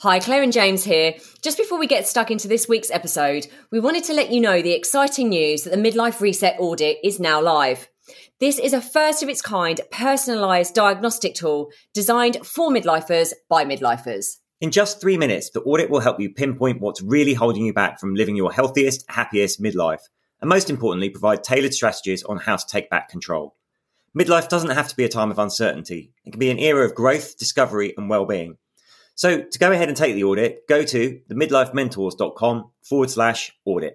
Hi, Claire and James here. Just before we get stuck into this week's episode, we wanted to let you know the exciting news that the Midlife Reset audit is now live. This is a first of its kind personalised diagnostic tool designed for midlifers by midlifers. In just three minutes, the audit will help you pinpoint what's really holding you back from living your healthiest, happiest midlife, and most importantly, provide tailored strategies on how to take back control. Midlife doesn't have to be a time of uncertainty. It can be an era of growth, discovery, and well-being. So to go ahead and take the audit, go to themidlifementors.com forward slash audit.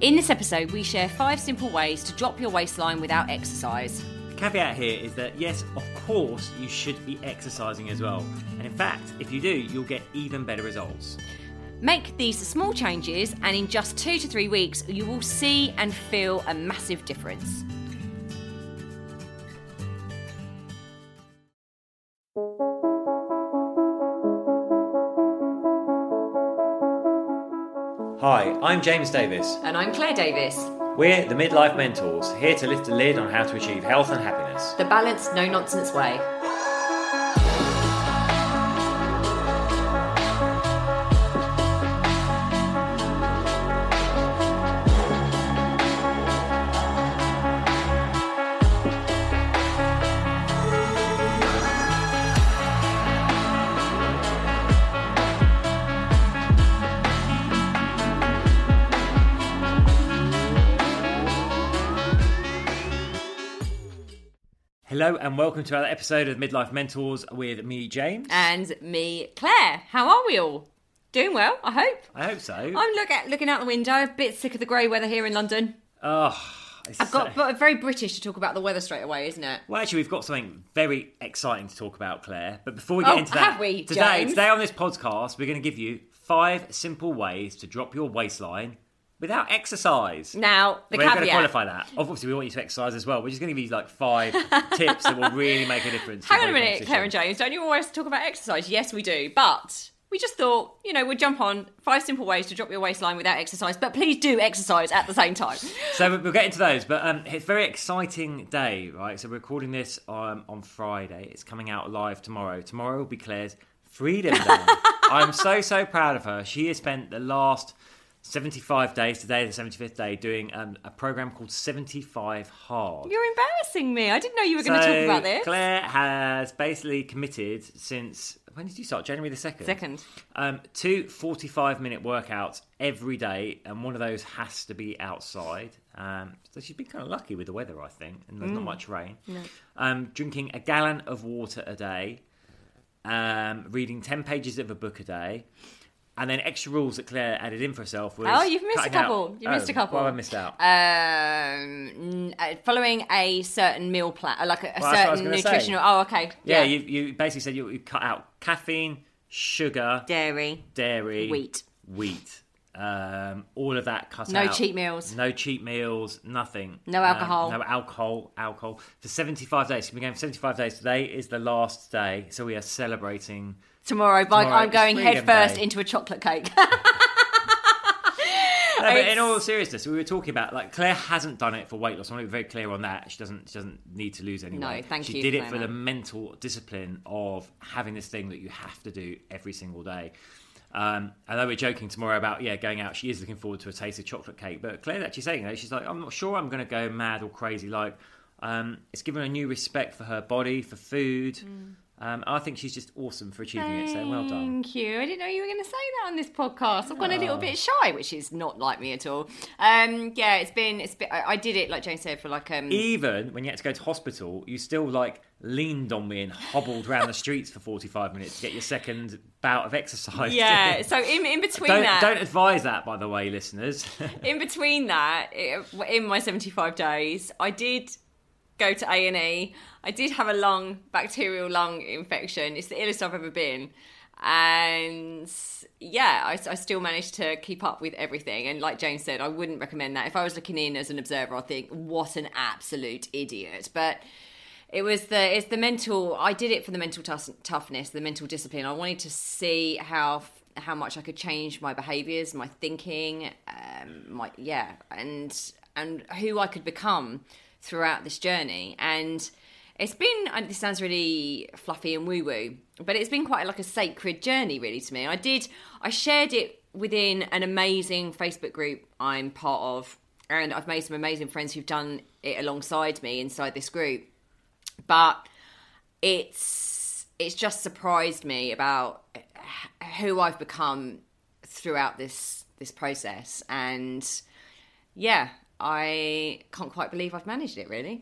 In this episode, we share five simple ways to drop your waistline without exercise. The caveat here is that yes, of course, you should be exercising as well. And in fact, if you do, you'll get even better results. Make these small changes, and in just two to three weeks, you will see and feel a massive difference. James Davis. And I'm Claire Davis. We're the Midlife Mentors, here to lift the lid on how to achieve health and happiness. The balanced, no nonsense way. Hello and welcome to another episode of Midlife Mentors with me, James. And me, Claire. How are we all? Doing well, I hope. I hope so. I'm look at, looking out the window, a bit sick of the grey weather here in London. Oh, it's I've got but very British to talk about the weather straight away, isn't it? Well, actually, we've got something very exciting to talk about, Claire. But before we get Oh, into that, we, today, James? today on this podcast, we're going to give you five simple ways to drop your waistline without exercise. Now, the we're going to qualify that. Obviously, we want you to exercise as well. We're just going to give you like five tips that will really make a difference. Hang on a minute, Claire and. James. Don't you always talk about exercise? Yes, we do. But we just thought, you know, we'd jump on five simple ways to drop your waistline without exercise. But please do exercise at the same time. So we- we'll get into those, but um, it's a very exciting day, right? So we're recording this um, on Friday. It's coming out live tomorrow. Tomorrow will be Claire's Freedom Day. I'm so so proud of her. She has spent the last 75 days, today the 75th day, doing um, a program called 75 Hard. You're embarrassing me. I didn't know you were going to talk about this. Claire has basically committed since when did you start? January the second. Second. Um, two 45 minute workouts every day, and one of those has to be outside. Um, so she's been kind of lucky with the weather, I think, and there's not Mm. much rain. Um, drinking a gallon of water a day, um, reading 10 pages of a book a day. And then extra rules that Claire added in for herself was. Oh, you've missed a cutting out- couple. You missed a Oh, couple. Have I missed out? Um, uh, following a certain meal plan, uh, like a, a Well, that's what I was certain gonna say. nutritional. Oh, okay. yeah, you, you basically said you, you cut out caffeine, sugar, dairy, dairy, wheat. wheat, um, all of that cut No out. cheat meals. No cheat meals. Nothing. No Um, alcohol. no alcohol. Alcohol for seventy-five days. Been going for seventy-five days. Today is the last day, so we are celebrating. Tomorrow, by, Tomorrow I'm going is head first into a chocolate cake. No, but in all seriousness, we were talking about like Claire hasn't done it for weight loss. I want to be very clear on that. She doesn't. She doesn't need to lose any No, weight. thank she you did it for the mental discipline of having this thing that you have to do every single day. Um, I know we're joking tomorrow about yeah going out. She is looking forward to a taste of chocolate cake, but Claire's actually saying that she's like, I'm not sure I'm going to go mad or crazy. Like, um, it's given her a new respect for her body, for food. Mm. Um, I think she's just awesome for achieving it. So well done. Thank you. I didn't know you were going to say that on this podcast. I've gone a Oh. little bit shy, which is not like me at all. Um, yeah, it's been. It's been. I, I did it like James said for like um. Even when you had to go to hospital, you still like leaned on me and hobbled around the streets for 45 minutes to get your second bout of exercise. yeah. So in in between don't, that, don't advise that, by the way, listeners. in between that, in my 75 days, I did go to A&E. I did have a lung, bacterial lung infection. It's the illest I've ever been. And yeah, I, I still managed to keep up with everything. And like James said, I wouldn't recommend that. If I was looking in as an observer, I'd think, what an absolute idiot. But it was the it's the mental. I did it for the mental tough, toughness, the mental discipline. I wanted to see how how much I could change my behaviors, my thinking, um, my yeah, and and who I could become throughout this journey. And it's been uh, this sounds really fluffy and woo woo, but it's been quite like a sacred journey really to me. I did I shared it within an amazing Facebook group I'm part of, and I've made some amazing friends who've done it alongside me inside this group. But it's it's just surprised me about who I've become throughout this this process, and yeah, I can't quite believe I've managed it. Really,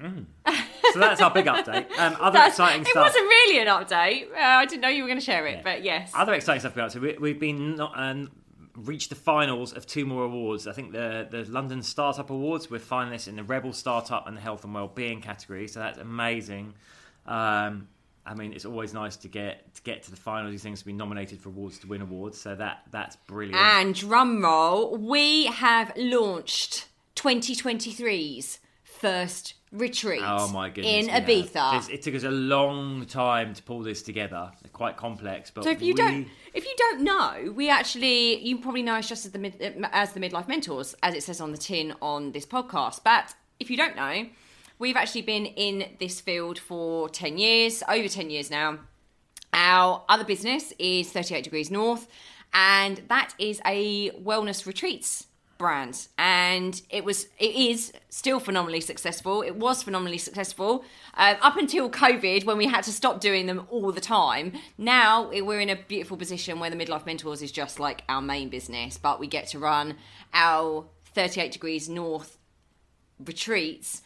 So that's our big update. Um, other That's- exciting stuff. it wasn't really an update. Uh, I didn't know you were going to share it, Yeah. but yes. Other exciting stuff going on. So we, we've been not, um, reached the finals of two more awards. I think the the London Startup Awards. We're finalists in the Rebel Startup and the Health and Wellbeing category. So that's amazing. Um, I mean, it's always nice to get to get to the final. These things to be nominated for awards to win awards. So that that's brilliant. And drum roll, we have launched 2023's first retreat Oh my goodness! in. Ibiza. It took us a long time to pull this together. It's quite complex, but So if you we- don't, if you don't know, we actually you probably know us just as the mid, um, as the midlife mentors, as it says on the tin on this podcast. But if you don't know, we've actually been in this field for ten years, over ten years now. Our other business is Thirty Eight Degrees North, and that is a wellness retreats brand. And it was it is still phenomenally successful. It was phenomenally successful. Um, up until covid when we had to stop doing them all the time now we're in a beautiful position where the midlife mentors is just like our main business but we get to run our 38 degrees north retreats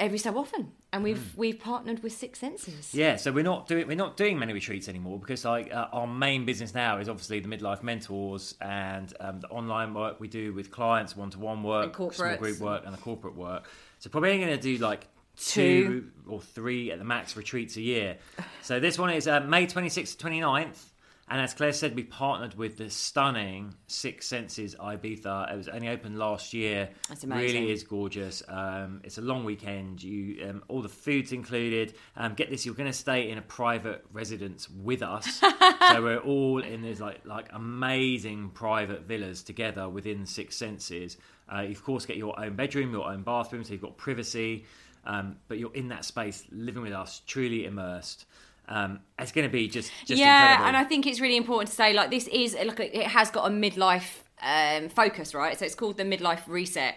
every so often and we've we've partnered with six senses Yeah, so we're not doing we're not doing many retreats anymore because like uh, our main business now is obviously the midlife mentors and um, the online work we do with clients, one to one work, small group work, and the corporate work. So probably only going to do like Two. two or three at the max retreats a year. So this one is uh, May 26th to 29th. And as Claire said, we partnered with the stunning Six Senses Ibiza. It was only opened last year. That's amazing. Really is gorgeous. Um, it's a long weekend. You um, all the food's included. Um, get this, you're going to stay in a private residence with us. so we're all in these like like amazing private villas together within Six Senses. Uh, you of course get your own bedroom, your own bathroom, so you've got privacy. Um, but you're in that space, living with us, truly immersed. Um, it's going to be just, just yeah, incredible. and I think it's really important to say like this is like it has got a midlife um, focus, right? So it's called the midlife reset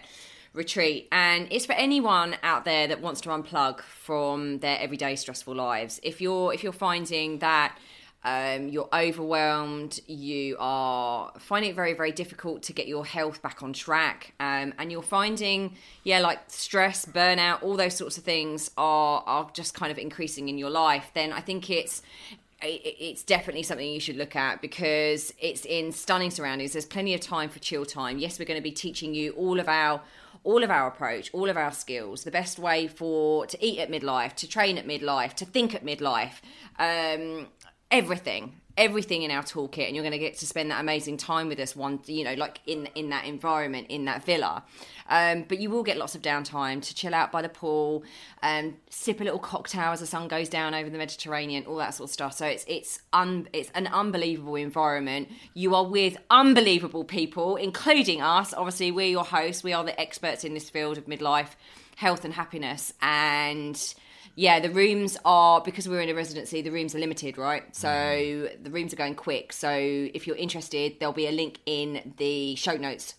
retreat, and it's for anyone out there that wants to unplug from their everyday stressful lives. If you're if you're finding that um, you're overwhelmed, you are finding it very, very difficult to get your health back on track, um, and you're finding, yeah, like stress, burnout, all those sorts of things are are just kind of increasing in your life. Then I think it's it's definitely something you should look at because it's in stunning surroundings. There's plenty of time for chill time. Yes, we're going to be teaching you all of our all of our approach, all of our skills, the best way for to eat at midlife, to train at midlife, to think at midlife, um, everything. Everything in our toolkit, and you're going to get to spend that amazing time with us. One, you know, like in in that environment, in that villa. Um, but you will get lots of downtime to chill out by the pool, um, sip a little cocktail as the sun goes down over the Mediterranean, all that sort of stuff. So it's it's un, it's an unbelievable environment. You are with unbelievable people, including us. Obviously, we're your hosts. We are the experts in this field of midlife health and happiness. And yeah, the rooms are because we're in a residency. The rooms are limited, right? So mm. the rooms are going quick. So if you're interested, there'll be a link in the show notes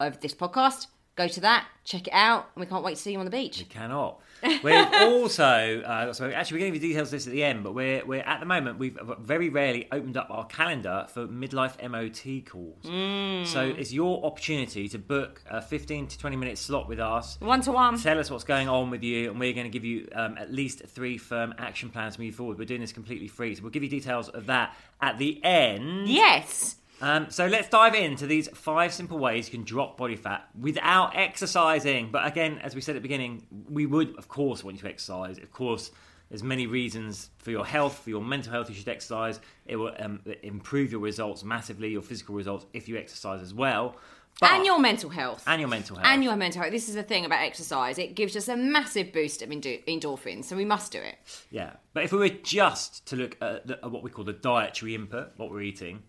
of this podcast. Go to that, check it out, and we can't wait to see you on the beach. We cannot. We've also, uh, so actually, we're going to give you details of this at the end, but we're, we're at the moment, we've very rarely opened up our calendar for midlife MOT calls. Mm. So it's your opportunity to book a 15 to 20 minute slot with us. One to one. Tell us what's going on with you, and we're going to give you um, at least three firm action plans to move forward. We're doing this completely free, so we'll give you details of that at the end. Yes. Um, so let's dive into these five simple ways you can drop body fat without exercising. But again, as we said at the beginning, we would, of course, want you to exercise. Of course, there's many reasons for your health, for your mental health, you should exercise. It will um, improve your results massively, your physical results, if you exercise as well. But- and your mental health. and your mental health. And your mental health. This is the thing about exercise. It gives us a massive boost of endo- endorphins, so we must do it. Yeah, but if we were just to look at, the, at what we call the dietary input, what we're eating,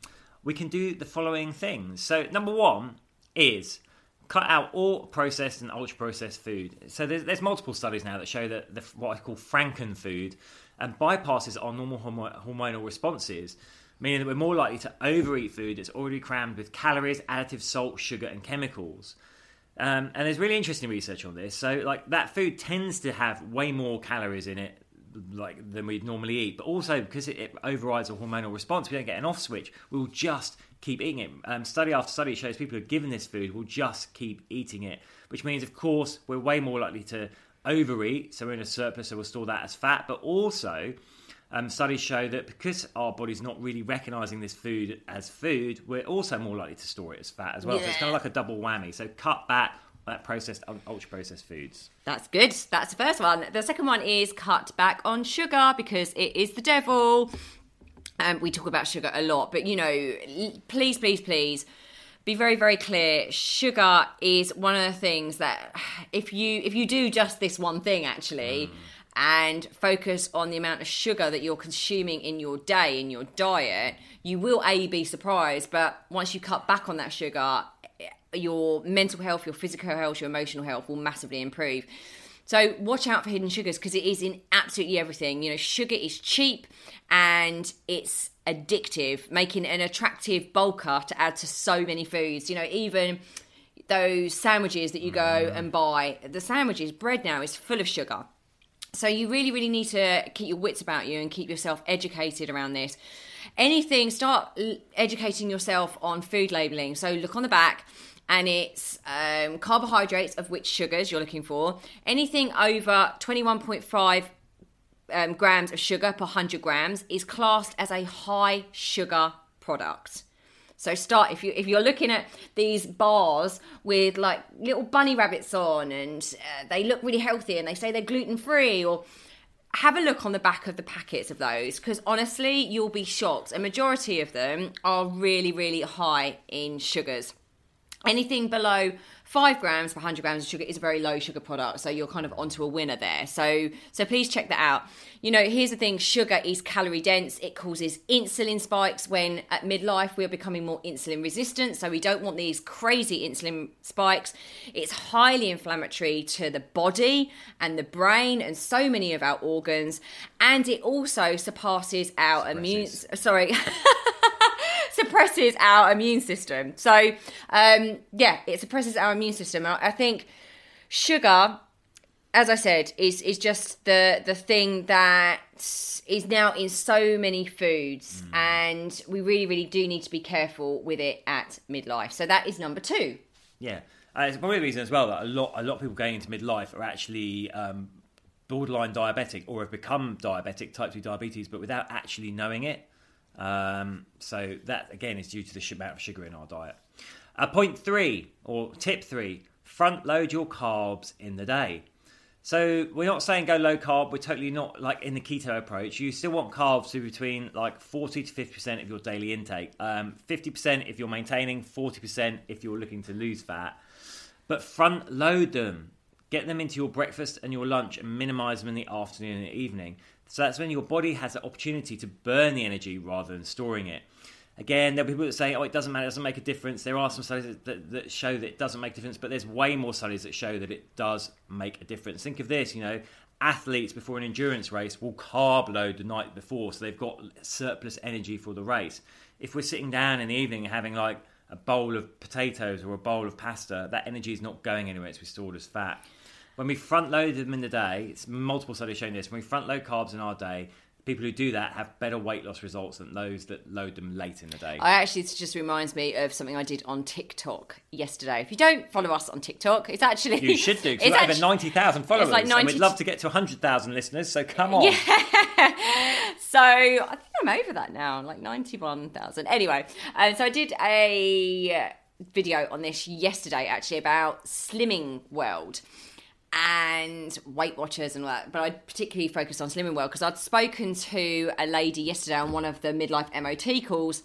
we can do the following things. So, number one is cut out all processed and ultra processed food. So there's, there's multiple studies now that show that the, what I call Franken food and bypasses our normal hormo- hormonal responses, meaning that we're more likely to overeat food that's already crammed with calories, additives, salt, sugar, and chemicals. Um, and there's really interesting research on this. So, like that food tends to have way more calories in it, like than we'd normally eat. But also because it, it overrides a hormonal response, we don't get an off switch. We'll just keep eating it. Um, study after study shows people who are given this food will just keep eating it, which means, of course, we're way more likely to overeat. So we're in a surplus, so we'll store that as fat. But also, um, studies show that because our body's not really recognizing this food as food, we're also more likely to store it as fat as well. So it's kind of like a double whammy. So cut back that processed, ultra processed foods. That's good. That's the first one. The second one is cut back on sugar because it is the devil. Um, we talk about sugar a lot, but you know, please, please, please be very, very clear. Sugar is one of the things that if you if you do just this one thing, actually. Mm. And focus on the amount of sugar that you're consuming in your day, in your diet, you will A, be surprised, but once you cut back on that sugar, your mental health, your physical health, your emotional health will massively improve. So watch out for hidden sugars because it is in absolutely everything. You know, sugar is cheap and it's addictive, making an attractive bulker to add to so many foods. You know, even those sandwiches that you go mm. and buy, the sandwiches, bread now is full of sugar. So you really, really need to keep your wits about you and keep yourself educated around this. Anything, start educating yourself on food labeling. So look on the back and it's um, carbohydrates of which sugars you're looking for. Anything over 21.5 um, grams of sugar per 100 grams is classed as a high sugar product. So start if you if you're looking at these bars with like little bunny rabbits on and uh, they look really healthy and they say they're gluten free or have a look on the back of the packets of those because honestly you'll be shocked. A majority of them are really really high in sugars. Anything below five grams per 100 grams of sugar is a very low sugar product. So you're kind of onto a winner there. So, so please check that out. You know, here's the thing sugar is calorie dense. It causes insulin spikes when at midlife we are becoming more insulin resistant. So we don't want these crazy insulin spikes. It's highly inflammatory to the body and the brain and so many of our organs. And it also surpasses our immune, sorry. suppresses our immune system. So, um, yeah, it suppresses our immune system. I think sugar, as I said, is is just the the thing that is now in so many foods, mm. and we really, really do need to be careful with it at midlife. So that is number two. Yeah, uh, it's probably the reason as well that a lot a lot of people going into midlife are actually um, borderline diabetic or have become diabetic, type two diabetes, but without actually knowing it. Um, so that again is due to the amount of sugar in our diet. Uh, point three or tip three: front load your carbs in the day. So we're not saying go low carb. We're totally not like in the keto approach. You still want carbs to be between like forty to fifty percent of your daily intake. Um, fifty um, percent if you're maintaining, forty percent if you're looking to lose fat. But front load them. Get them into your breakfast and your lunch, and minimize them in the afternoon and the evening. So that's when your body has the opportunity to burn the energy rather than storing it. Again, there'll be people that say, oh, it doesn't matter, it doesn't make a difference. There are some studies that, that, show that it doesn't make a difference, but there's way more studies that show that it does make a difference. Think of this, you know, athletes before an endurance race will carb load the night before, so they've got surplus energy for the race. If we're sitting down in the evening having like a bowl of potatoes or a bowl of pasta, that energy is not going anywhere, it's stored as fat. When we front load them in the day, it's multiple studies showing this. When we front load carbs in our day, people who do that have better weight loss results than those that load them late in the day. I actually, it just reminds me of something I did on TikTok yesterday. If you don't follow us on TikTok, it's actually you should do. It's actually, over ninety thousand followers, like 90... and we'd love to get to hundred thousand listeners. So come on. Yeah. so I think I'm over that now, like ninety-one thousand. Anyway, uh, so I did a video on this yesterday, actually about Slimming World and Weight Watchers and all that. But I particularly focused on Slimming World because I'd spoken to a lady yesterday on one of the midlife MOT calls,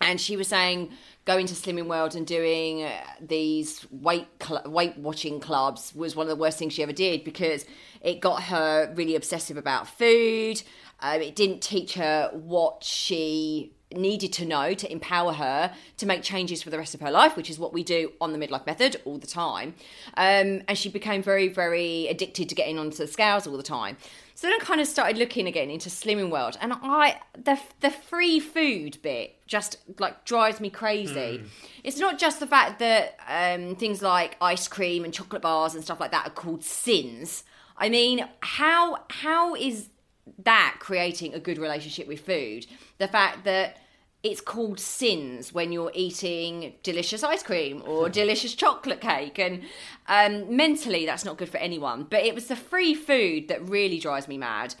and she was saying going to Slimming World and doing uh, these weight cl- weight watching clubs was one of the worst things she ever did because it got her really obsessive about food. Um, it didn't teach her what she needed to know to empower her to make changes for the rest of her life, which is what we do on the midlife method all the time. Um, and she became very, very addicted to getting onto the scales all the time. So then I kind of started looking again into Slimming World, and I the the free food bit just like drives me crazy. It's not just the fact that um, things like ice cream and chocolate bars and stuff like that are called sins. I mean, how how is that creating a good relationship with food? The fact that it's called sins when you're eating delicious ice cream or delicious chocolate cake and um, mentally that's not good for anyone but it was the free food that really drives me mad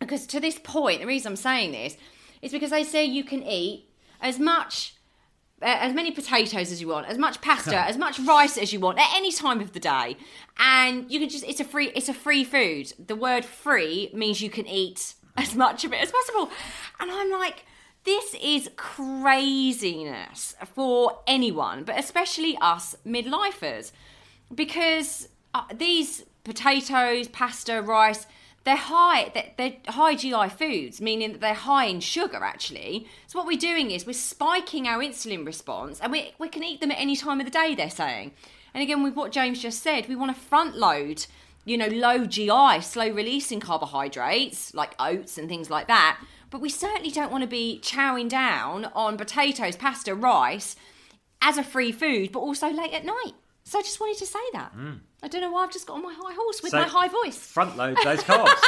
because to this point the reason i'm saying this is because they say you can eat as much as many potatoes as you want, as much pasta, as much rice as you want at any time of the day, and you can just it's a free it's a free food. The word free means you can eat as much of it as possible, and I'm like, this is craziness for anyone, but especially us midlifers, because uh, these potatoes, pasta, rice they're high they're, high gi foods meaning that they're high in sugar actually. So what we're doing is we're spiking our insulin response and we, we can eat them at any time of the day they're saying. And again with what james just said we want to front load you know low gi slow releasing carbohydrates like oats and things like that. But we certainly don't want to be chowing down on potatoes pasta rice as a free food but also late at night. So i just wanted to say that mm. I don't know why i've just got on my high horse with So- my high voice Front load those carbs.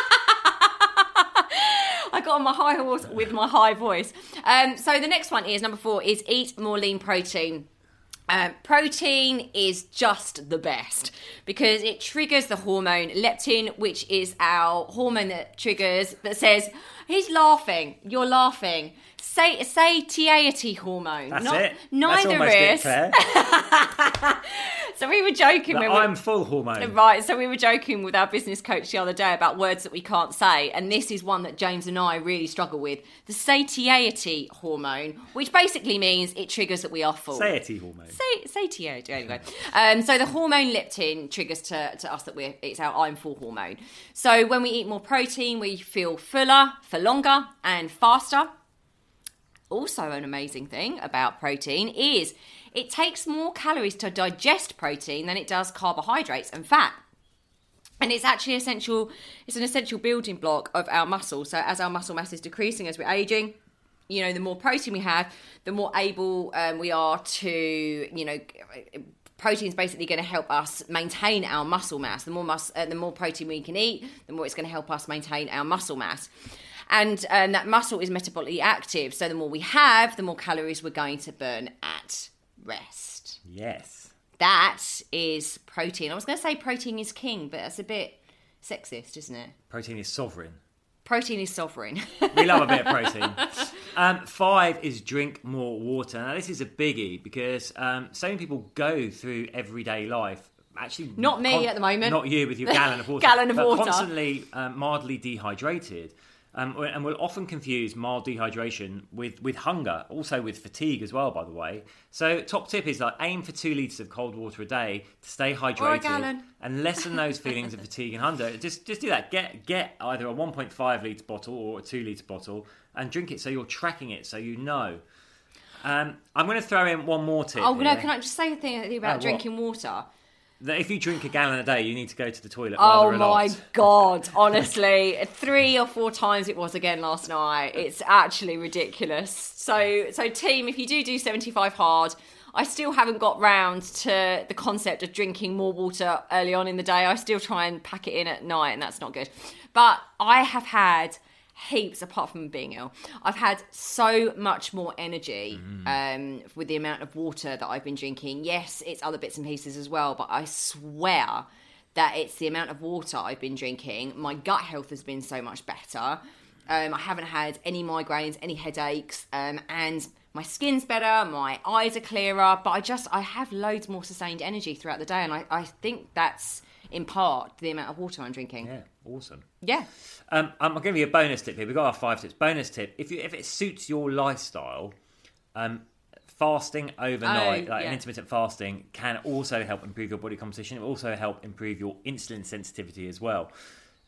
I got on my high horse with my high voice. Um, so the next one is number four is eat more lean protein. Um, protein is just the best because it triggers the hormone leptin, which is our hormone that triggers that says he's laughing, you're laughing. Say satiety hormone. That's not, it. Neither it, is. So we were joking The when we, I'm full hormone. Right, so we were joking with our business coach the other day about words that we can't say, and this is one that James and I really struggle with the satiety hormone, which basically means it triggers that we are full. Satiety hormone. Say, satiety, anyway. Um, so the hormone leptin triggers to, to us that we're it's our I'm full hormone. So when we eat more protein, we feel fuller for longer and faster also an amazing thing about protein is it takes more calories to digest protein than it does carbohydrates and fat. And it's actually essential it's an essential building block of our muscle. So as our muscle mass is decreasing as we're aging you know the more protein we have the more able um, we are to you know protein is basically going to help us maintain our muscle mass. The more mus- uh, the more protein we can eat the more it's going to help us maintain our muscle mass and um, that muscle is metabolically active so the more we have the more calories we're going to burn at rest Yes. that is protein i was going to say protein is king but that's a bit sexist isn't it Protein is sovereign. protein is sovereign We love a bit of protein. Um, five is drink more water. Now, this is a biggie because um, so many people go through everyday life. Actually, Not me at the moment. Not you with your gallon of water. Gallon of water. Constantly um, mildly dehydrated. Um, and we'll often confuse mild dehydration with, with hunger, also with fatigue as well, by the way. So, top tip is like aim for two litres of cold water a day to stay hydrated and lessen those feelings of fatigue and hunger. Just just do that. Get get either a 1.5 litre bottle or a 2 litre bottle and drink it so you're tracking it so you know. Um, I'm going to throw in one more tip. oh no here. can i just say a thing Oh, about what? drinking water if you drink a gallon a day, you need to go to the toilet Oh rather a lot. my god! Honestly, three or four times it was again last night. It's actually ridiculous. So, so team, if you do do seventy five hard, I still haven't got round to the concept of drinking more water early on in the day. I still try and pack it in at night, and that's not good. But I have had heaps apart from being ill i've had so much more energy um, with the amount of water that i've been drinking yes it's other bits and pieces as well but i swear that it's the amount of water I've been drinking. My gut health has been so much better. Um, I haven't had any migraines, any headaches, um, and my skin's better. My eyes are clearer. But I just I have loads more sustained energy throughout the day, and I, I think that's in part the amount of water I'm drinking. Yeah, awesome. Yeah. Um, I'm going to give you a bonus tip here. We've got our five tips. Bonus tip: if you if it suits your lifestyle, um, fasting overnight, Oh, like yeah. an intermittent fasting, can also help improve your body composition. It will also help improve your insulin sensitivity as well.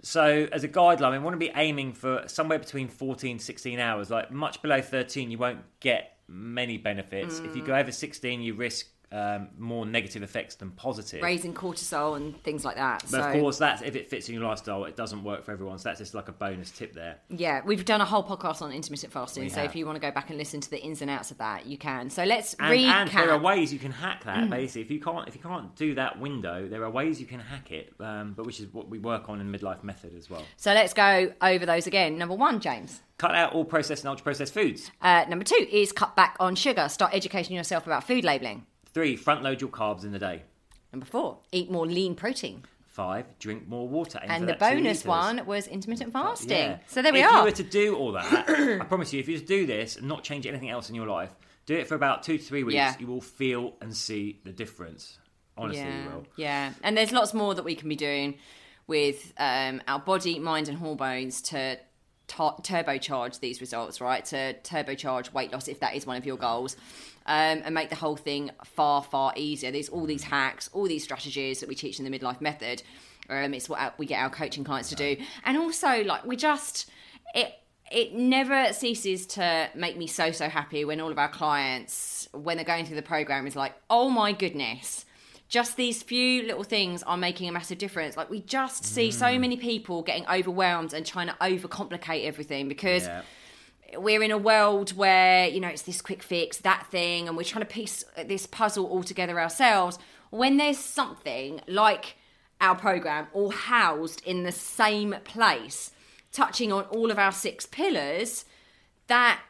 So, as a guideline, we want to be aiming for somewhere between 14 16 hours. Like much below 13, you won't get many benefits. If you go over 16, you risk um, more negative effects than positive. Raising cortisol and things like that. But so, of course, that's if it fits in your lifestyle. It doesn't work for everyone, so that's just like a bonus tip there. yeah, we've done a whole podcast on intermittent fasting. We so have. if you want to go back and listen to the ins and outs of that, you can. So let's And, recap. and there are ways you can hack that. Basically, if you can't if you can't do that window, there are ways you can hack it. Um, but which is what we work on in midlife method as well. so let's go over those again. Number one, James. Cut out all processed and ultra processed foods. Uh, number two is cut back on sugar. Start educating yourself about food labeling. Three, front load your carbs in the day. Number four, eat more lean protein. Five, drink more water. Aim And the bonus one was intermittent fasting. Yeah. So there we if are. If you were to do all that, I promise you, if you just do this and not change anything else in your life, do it for about two to three weeks, Yeah. you will feel and see the difference. Honestly, yeah, you will. yeah. And there's lots more that we can be doing with um, our body, mind, and hormones to ta- turbocharge these results, right? To turbocharge weight loss if that is one of your goals. Um, and make the whole thing far, far easier. There's all these hacks, all these strategies that we teach in the midlife method. Um, it's what we get our coaching clients to do, and also like we just it it never ceases to make me so so happy when all of our clients when they're going through the program is like oh my goodness just these few little things are making a massive difference like we just see so Mm. many people getting overwhelmed and trying to overcomplicate everything because Yeah. We're in a world where you know it's this quick fix that thing and we're trying to piece this puzzle all together ourselves when there's something like our program all housed in the same place touching on all of our six pillars that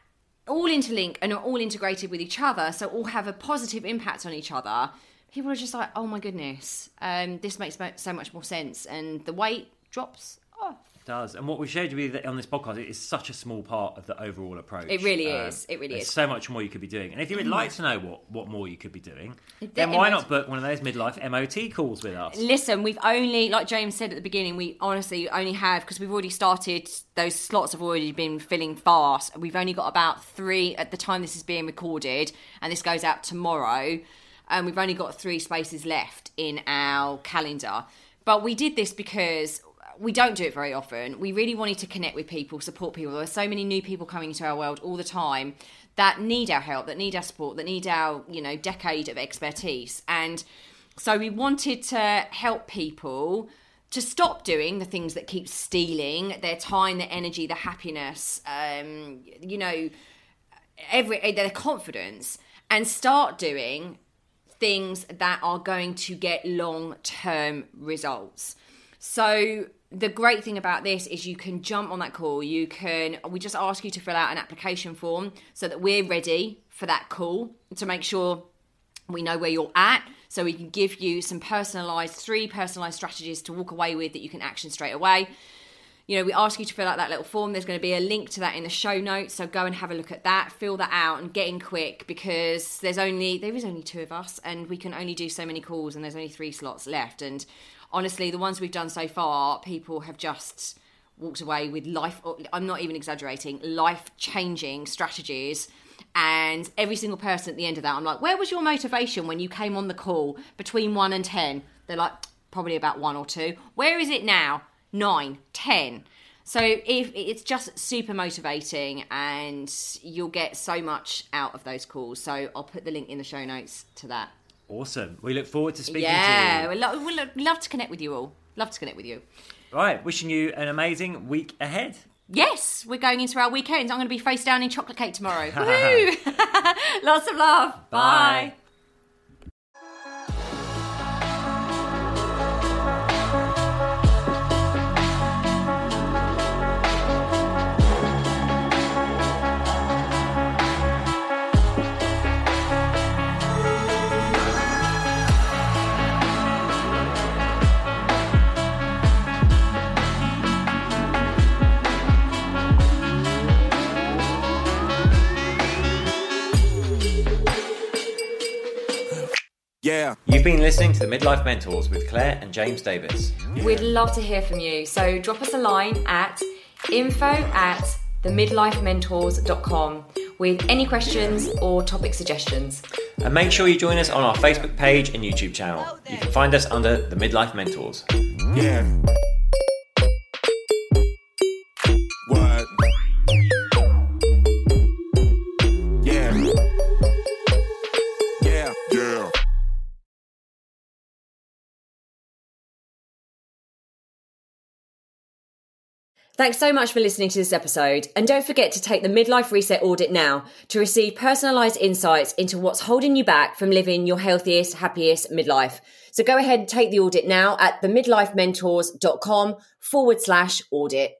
all interlink and are all integrated with each other so all have a positive impact on each other people are just like oh my goodness um, this makes so much more sense and the weight drops off does. And what we showed you on this podcast it is such a small part of the overall approach. It really um, is. It really there's is. so much more you could be doing. And if you would mm. like to know what, what more you could be doing, It- then why not book one of those midlife MOT calls with us? Listen, we've only, like James said at the beginning, we honestly only have, because we've already started, those slots have already been filling fast. We've only got about three at the time this is being recorded, and this goes out tomorrow. And we've only got three spaces left in our calendar. But we did this because we don't do it very often. We really wanted to connect with people, support people. There are so many new people coming into our world all the time that need our help, that need our support, that need our, you know, decade of expertise. And so we wanted to help people to stop doing the things that keep stealing their time, their energy, their happiness, um, you know, every their confidence, and start doing things that are going to get long term results. So the great thing about this is you can jump on that call. You can we just ask you to fill out an application form so that we're ready for that call to make sure we know where you're at so we can give you some personalized three personalized strategies to walk away with that you can action straight away you know, we ask you to fill out that little form. There's going to be a link to that in the show notes. So go and have a look at that, fill that out, and get in quick because there's only there is only two of us, and we can only do so many calls, and there's only three slots left. And honestly, the ones we've done so far, people have just walked away with life. I'm not even exaggerating, life changing strategies. And every single person at the end of that, I'm like, where was your motivation when you came on the call between one and 10? They're like, probably about one or two. Where is it now? Nine, ten. So if it's just super motivating and you'll get so much out of those calls. So I'll put the link in the show notes to that. Awesome. We look forward to speaking yeah, to we'd lo- we'd lo- love to connect with you all. Love to connect with you. you. Right, wishing you an amazing week ahead. Yes, we're going into our weekend. I'm going to be face down in chocolate cake tomorrow. Woohoo! Lots of love. Bye. Bye. Yeah. You've been listening to the Midlife Mentors with Claire and James Davis. We'd love to hear from you. So drop us a line at info at themidlifementors.com. with any questions or topic suggestions. And make sure you join us on our Facebook page and YouTube channel. You can find us under the Midlife Mentors. Yeah. Thanks so much for listening to this episode. And don't forget to take the Midlife Reset Audit now to receive personalised insights into what's holding you back from living your healthiest, happiest midlife. So go ahead and take the audit now at themidlifementors.com forward slash audit.